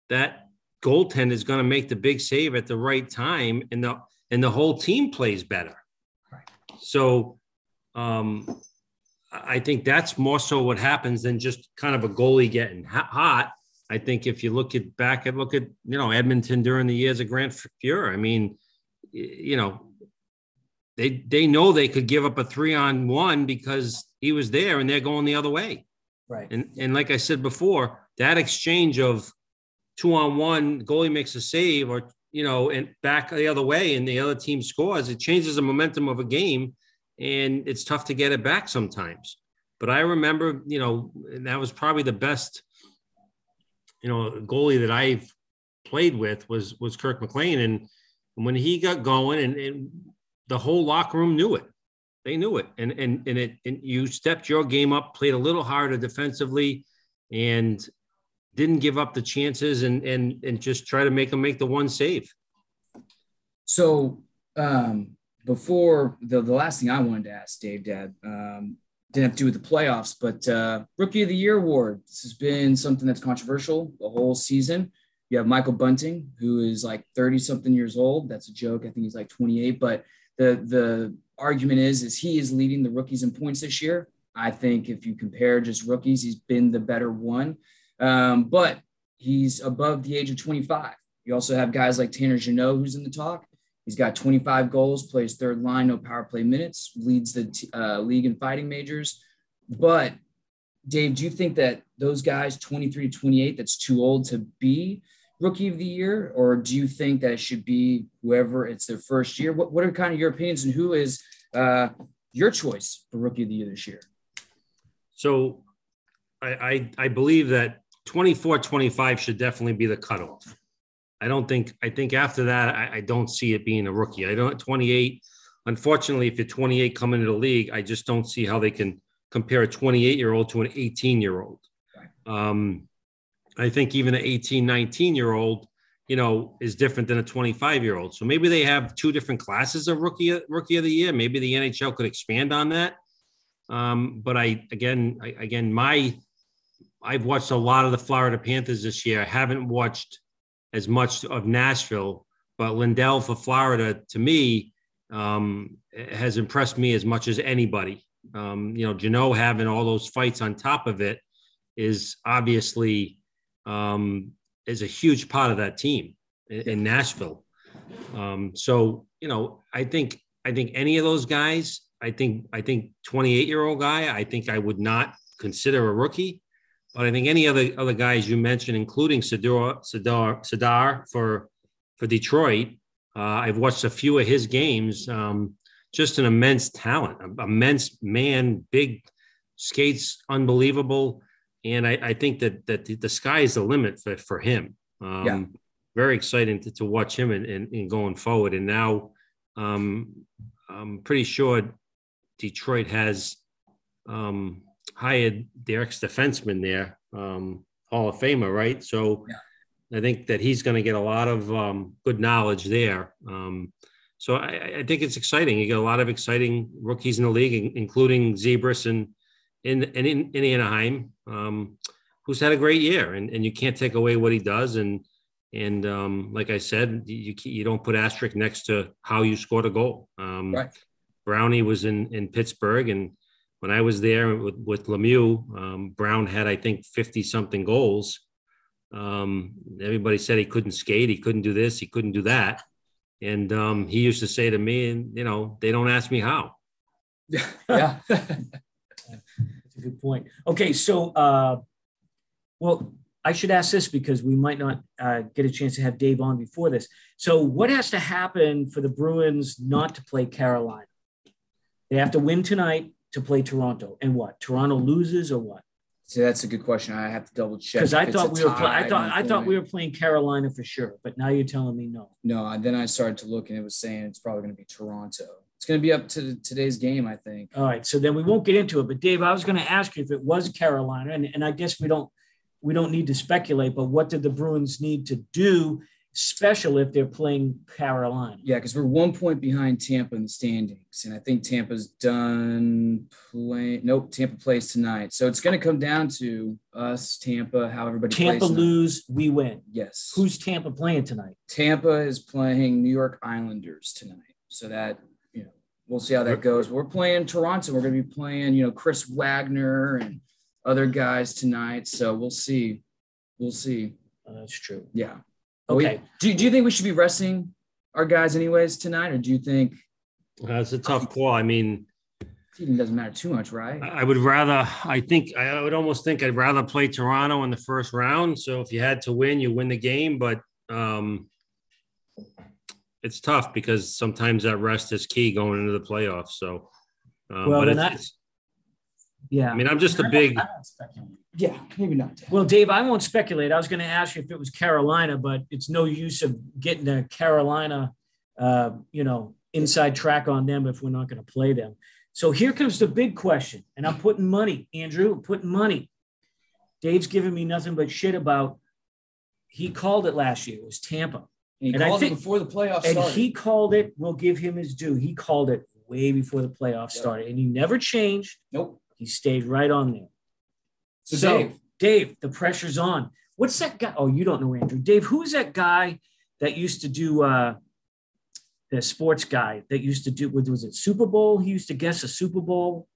that goaltender is going to make the big save at the right time and the and the whole team plays better. So um, I think that's more so what happens than just kind of a goalie getting hot. I think if you look at back and look at you know Edmonton during the years of Grant Fuhr, I mean, you know, they they know they could give up a three on one because he was there and they're going the other way. Right. And and like I said before, that exchange of two on one, goalie makes a save or you know, and back the other way and the other team scores, it changes the momentum of a game and it's tough to get it back sometimes. But I remember, you know, and that was probably the best, you know, goalie that I've played with was was Kirk McLean. And when he got going and, and the whole locker room knew it. They knew it. And and and it and you stepped your game up, played a little harder defensively, and didn't give up the chances and and and just try to make them make the one save. So um before the, the last thing I wanted to ask Dave Dad, um, didn't have to do with the playoffs, but uh, Rookie of the Year award. This has been something that's controversial the whole season. You have Michael Bunting, who is like 30 something years old. That's a joke. I think he's like 28. But the the argument is, is he is leading the rookies in points this year. I think if you compare just rookies, he's been the better one. Um, but he's above the age of 25. You also have guys like Tanner Jeannot, who's in the talk. He's got 25 goals, plays third line, no power play minutes, leads the uh, league in fighting majors. But Dave, do you think that those guys, 23 to 28, that's too old to be rookie of the year? Or do you think that it should be whoever it's their first year? What, what are kind of your opinions and who is uh, your choice for rookie of the year this year? So I, I, I believe that 24 25 should definitely be the cutoff. I don't think. I think after that, I, I don't see it being a rookie. I don't. 28. Unfortunately, if you're 28 coming into the league, I just don't see how they can compare a 28 year old to an 18 year old. Um, I think even an 18, 19 year old, you know, is different than a 25 year old. So maybe they have two different classes of rookie rookie of the year. Maybe the NHL could expand on that. Um, but I again, I, again, my I've watched a lot of the Florida Panthers this year. I haven't watched as much of Nashville, but Lundell for Florida to me um, has impressed me as much as anybody. Um, you know, Jeannot having all those fights on top of it is obviously um, is a huge part of that team in, in Nashville. Um, so you know, I think I think any of those guys, I think I think 28 year old guy, I think I would not consider a rookie. But I think any other other guys you mentioned, including Seider Seider Seider for for Detroit, uh, I've watched a few of his games. Um, just an immense talent, immense man, big skates, unbelievable. And I, I think that that the sky is the limit for, for him. Um, yeah. Very exciting to, to watch him and, and, and going forward. And now um, I'm pretty sure Detroit has um, hired their ex defenseman there, um, Hall of Famer, right? So yeah. I think that he's going to get a lot of um, good knowledge there. Um, so I, I, think it's exciting. You get a lot of exciting rookies in the league, including Zegras and in, in, in, in Anaheim, um, who's had a great year, and, and you can't take away what he does. And and um, like I said, you you don't put asterisk next to how you scored a goal. Um, right. Brownie was in in Pittsburgh, and when I was there with, with Lemieux, um, Brown had, I think, 50 something goals. Um, everybody said he couldn't skate, he couldn't do this, he couldn't do that. And um, he used to say to me, and you know, they don't ask me how. Yeah. That's a good point. Okay. So, uh, well, I should ask this because we might not uh, get a chance to have Dave on before this. So, what has to happen for the Bruins not to play Carolina? They have to win tonight to play Toronto, and what? Toronto loses or what? So that's a good question. I have to double check. Because I thought we were. I thought I thought we were playing Carolina for sure, but now you're telling me no. No. And then I started to look, and it was saying it's probably going to be Toronto. It's going to be up to today's game, I think. All right. So then we won't get into it. But Dave, I was going to ask you if it was Carolina, and, and I guess we don't we don't need to speculate. But what did the Bruins need to do special if they're playing Carolina. Yeah, because we're one point behind Tampa in the standings, and I think Tampa's done playing. Nope, Tampa plays tonight, so it's going to come down to us, Tampa, how everybody. Tampa lose, we win. Yes. Who's Tampa playing tonight? Tampa is playing New York Islanders tonight, so that you know we'll see how that goes. We're playing Toronto. We're going to be playing, you know, Chris Wagner and other guys tonight. So we'll see. We'll see. Uh, that's true. Yeah. Okay. We, do, do you think we should be resting our guys anyways tonight, or do you think That's a tough call. I mean, it doesn't matter too much, right? I would rather, I think, I would almost think I'd rather play Toronto in the first round. So if you had to win, you win the game. But um, it's tough because sometimes that rest is key going into the playoffs. So, um, Well, but then it's, I- it's- Yeah. I mean, I'm just a big, Yeah, maybe not. Well, Dave, I won't speculate. I was going to ask you if it was Carolina, but it's no use of getting a Carolina, uh, you know, inside track on them if we're not going to play them. So here comes the big question, and I'm putting money, Andrew, I'm putting money. Dave's giving me nothing but shit about. He called it last year. It was Tampa, And he And I called think- it before the playoffs and started. he called it. We'll give him his due. He called it way before the playoffs Yeah. started, and he never changed. nope. He stayed right on there. So, So, Dave, Dave, the pressure's on. What's that guy? Oh, you don't know Andrew. Dave, who's that guy that used to do uh the sports guy that used to do was it Super Bowl? He used to guess a Super Bowl.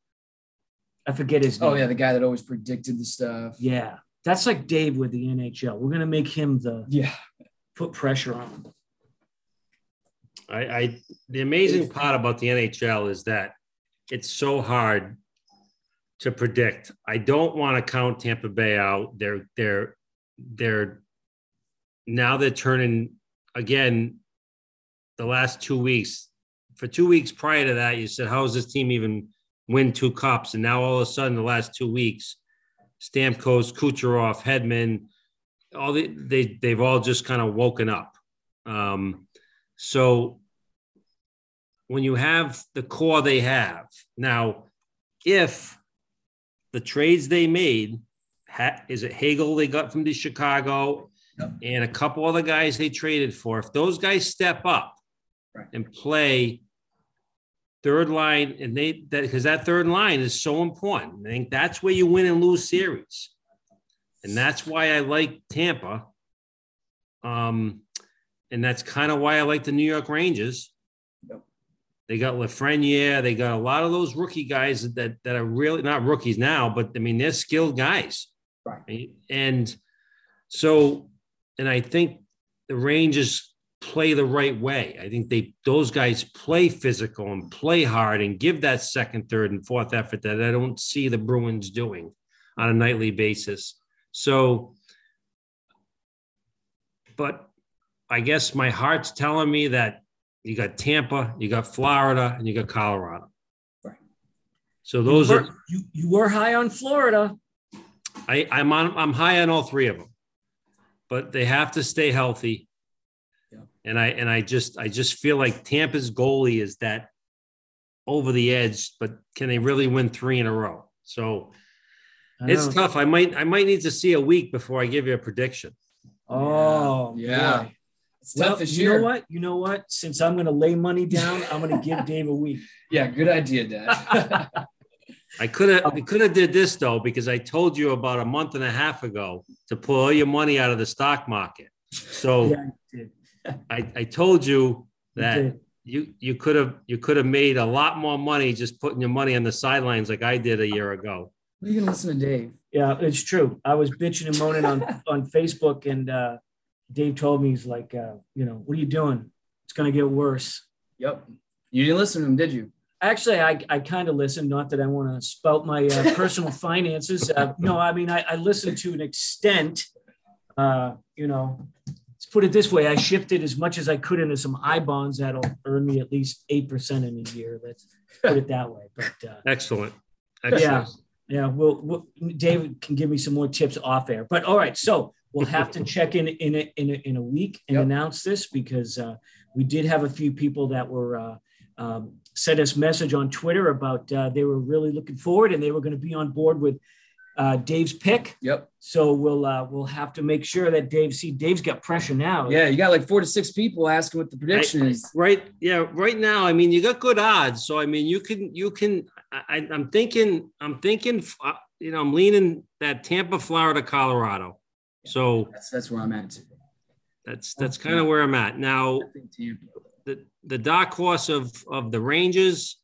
I forget his name. oh yeah, the guy that always predicted the stuff. Yeah. That's like Dave with the NHL. We're gonna make him the Yeah. put pressure on him. I, I, the amazing part about the NHL is that it's so hard to predict. I don't want to count Tampa Bay out. They're, they're, they're, now they're turning again the last two weeks. For two weeks prior to that, you said, how does this team even win two cups? And now all of a sudden, the last two weeks, Stamkos, Kucherov, Hedman, all the, they they've all just kind of woken up. Um, so when you have the core they have now, if the trades they made, is it Hagel they got from the Chicago, Yep. and a couple other guys they traded for, if those guys step up Right. and play third line, and they that because that third line is so important. I think that's where you win and lose series, and that's why I like Tampa. Um, and that's kind of why I like the New York Rangers. They got Lafreniere. They got a lot of those rookie guys that that are really not rookies now, but I mean they're skilled guys. Right. And so, and I think the Rangers play the right way. I think they those guys play physical and play hard and give that second, third, and fourth effort that I don't see the Bruins doing on a nightly basis. So, but I guess my heart's telling me that you got Tampa, you got Florida, and you got Colorado. Right. So those you are you, you were high on Florida. I, I'm on I'm high on all three of them, but they have to stay healthy. Yeah. And I and I just I just feel like Tampa's goalie is that over the edge, but can they really win three in a row? So it's tough. I might I might need to see a week before I give you a prediction. Oh Yeah. boy. It's Well, tough this you year. know what? You know what? Since I'm going to lay money down, I'm going to give Dave a week. Yeah, good idea, Dad. I could have I could have did this though because I told you about a month and a half ago to pull all your money out of the stock market. So Yeah, you did. I, I told you You that did. you you could have you could have made a lot more money just putting your money on the sidelines like I did a year ago. What are you gonna listen to Dave? Yeah, it's true. I was bitching and moaning on on Facebook, and uh, Dave told me he's like, uh, you know, what are you doing? It's going to get worse. Yep. You didn't listen to him, did you? Actually, I, I kind of listened. Not that I want to spout my uh, personal finances. Uh, no, I mean I, I listened to an extent. Uh, you know, let's put it this way: I shifted as much as I could into some I bonds that'll earn me at least eight percent in a year. Let's put it that way. But uh, Excellent. Excellent. Yeah. Yeah, well, we'll, David can give me some more tips off air. But all right, so we'll have to check in in a, in a, in a week and Yep. announce this because uh, we did have a few people that were uh, um, sent us message on Twitter about uh, they were really looking forward and they were going to be on board with uh, Dave's pick. Yep. So we'll uh, we'll have to make sure that Dave see Dave's got pressure now. Yeah, you got like four to six people asking what the prediction is. Right. Yeah. Right now, I mean, you got good odds. So I mean, you can you can. I, I'm thinking. I'm thinking. uh, You know, I'm leaning that Tampa, Florida, Colorado. So That's that's where I'm at. that's that's kind of where I'm at now. I think Tampa. The the dark horse of of the Rangers.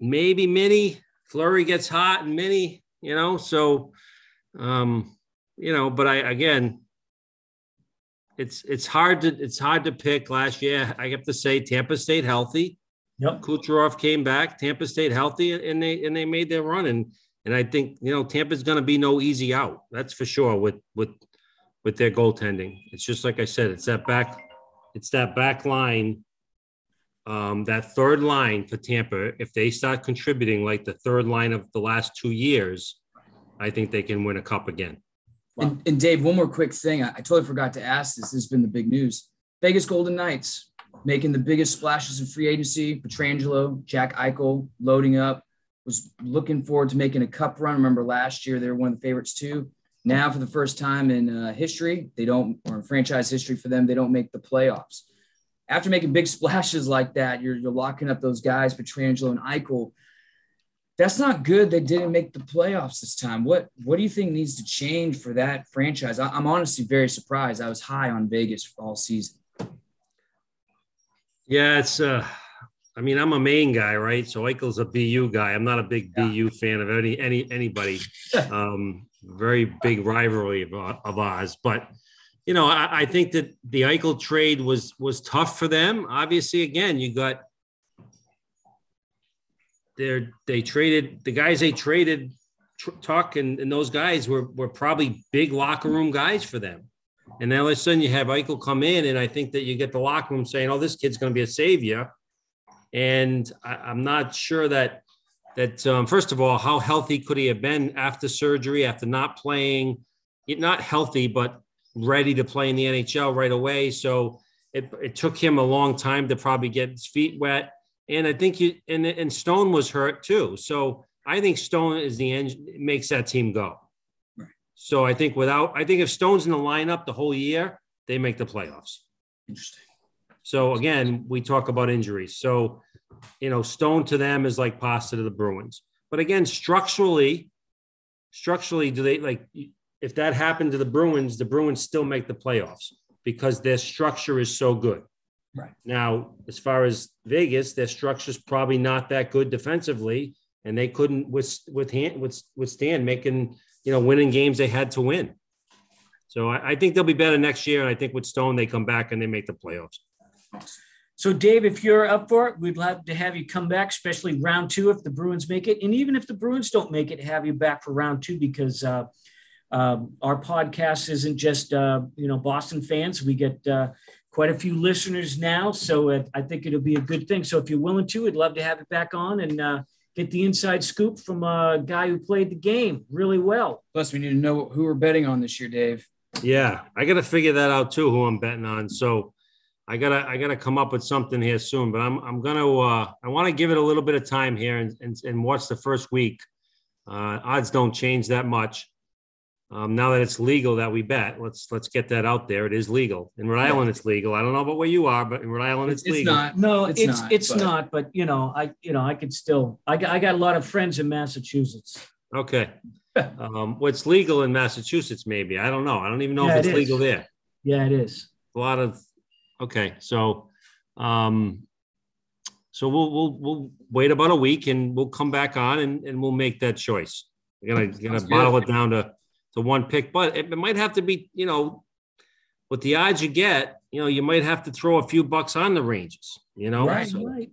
maybe Mini Fleury gets hot and Mini, you know, so um, you know, but I again, it's it's hard to it's hard to pick. Last year, I have to say Tampa stayed healthy. Yep. Kucherov came back. Tampa stayed healthy, and they and they made their run. And and I think you know Tampa's going to be no easy out. That's for sure. With with with their goaltending, it's just like I said. It's that back. It's that back line. Um, that third line for Tampa, if they start contributing like the third line of the last two years, I think they can win a cup again. And, and, Dave, one more quick thing. I, I, totally forgot to ask this. This has been the big news. Vegas Golden Knights making the biggest splashes in free agency. Pietrangelo, Jack Eichel loading up. Was looking forward to making a cup run. Remember last year they were one of the favorites too. Now, for the first time in uh, history, they don't, or in franchise history for them, they don't make the playoffs. After making big splashes like that, you're, you're locking up those guys, Pietrangelo and Eichel that's not good. They didn't make the playoffs this time. What what do you think needs to change for that franchise? I, am honestly very surprised. I was high on Vegas all season. Yeah, it's uh I mean, I'm a Maine guy, right? So Eichel's a BU guy. I'm not a big yeah. BU fan of any any anybody. um, very big rivalry of, of ours, but you know, I, I think that the Eichel trade was was tough for them. Obviously, again, you got they're they traded the guys they traded Tuch and, and those guys were were probably big locker room guys for them. And then all of a sudden you have Eichel come in, and I think that you get the locker room saying, "Oh, this kid's going to be a savior." And I, am not sure that that um, first of all, how healthy could he have been after surgery, after not playing, not healthy, but ready to play in the NHL right away. So it, it took him a long time to probably get his feet wet and I think you and and Stone was hurt too. So I think Stone is the engine makes that team go. Right. So I think without I think if Stone's in the lineup the whole year, they make the playoffs. Interesting. So again, we talk about injuries. So you know, Stone to them is like pasta to the Bruins. But again, structurally, structurally, do they like if that happened to the Bruins, the Bruins still make the playoffs because their structure is so good. Right. Now, as far as Vegas, their structure's probably not that good defensively, and they couldn't with, with hand, with, withstand making, you know, winning games they had to win. So I, I, think they'll be better next year. And I think with Stone, they come back and they make the playoffs. So, Dave, if you're up for it, we'd love to have you come back, especially round two if the Bruins make it. And even if the Bruins don't make it, have you back for round two because uh, uh, our podcast isn't just, uh, you know, Boston fans. We get uh, quite a few listeners now. So it, I think it'll be a good thing. So if you're willing to, we'd love to have it back on and uh, get the inside scoop from a guy who played the game really well. Plus, we need to know who we're betting on this year, Dave. Yeah, I got to figure that out too. Who I'm betting on. So I gotta I gotta come up with something here soon. But I'm I'm gonna uh, I want to give it a little bit of time here and and, and watch the first week. Uh, odds don't change that much. Um, now that it's legal that we bet, let's let's get that out there. It is legal in Rhode Island. It's legal. I don't know about where you are, but in Rhode Island, it's, legal. it's legal. Not, no, it's it's not, it's but... not. But you know, I you know I could still. I got, I got a lot of friends in Massachusetts. Okay, um, what's legal in Massachusetts? Maybe I don't know. I don't even know yeah, if it's it legal there. Yeah, it is. A lot of. Okay, so, um, so we'll we'll we'll wait about a week and we'll come back on and, and we'll make that choice. We're gonna gonna bottle it down to to one pick, but it, it might have to be, you know, with the odds you get, you know, you might have to throw a few bucks on the Rangers, you know. Right, so, right.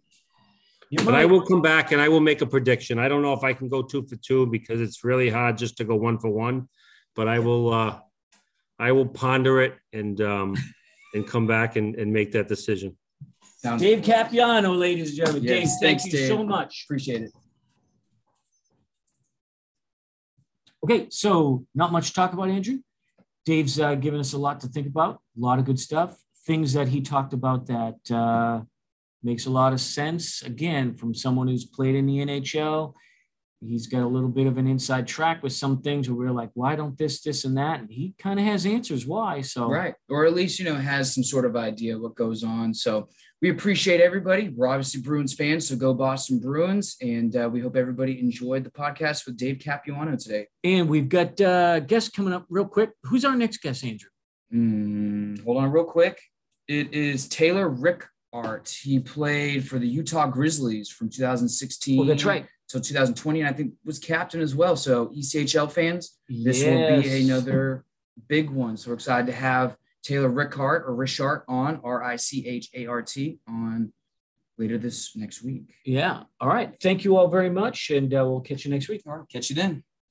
You but might. I will come back and I will make a prediction. I don't know if I can go two for two because it's really hard just to go one for one, but I will uh I will ponder it and um and come back and, and make that decision. Sounds Dave Capuano, ladies and gentlemen. Yes, Dave, thank you Dave. so much. Appreciate it. Okay, so not much to talk about, Andrew. Dave's uh, given us a lot to think about, a lot of good stuff, things that he talked about that uh, makes a lot of sense. Again, from someone who's played in the NHL, he's got a little bit of an inside track with some things where we're like, why don't this, this, and that? And he kind of has answers why. So right, or at least you know has some sort of idea what goes on. So we appreciate everybody. We're obviously Bruins fans, so go Boston Bruins. And uh, we hope everybody enjoyed the podcast with Dave Capuano today. And we've got uh, guests coming up real quick. Who's our next guest, Andrew? Mm, hold on, real quick. It is Taylor Richart. He played for the Utah Grizzlies from 2016. Well, that's right. So 2020, and I think was captain as well. So ECHL fans, this will be another big one. So we're excited to have Taylor Rickard or Richart on R I C H A R T on later this next week. Yeah. All right. Thank you all very much, and uh, we'll catch you next week. All right, catch you then.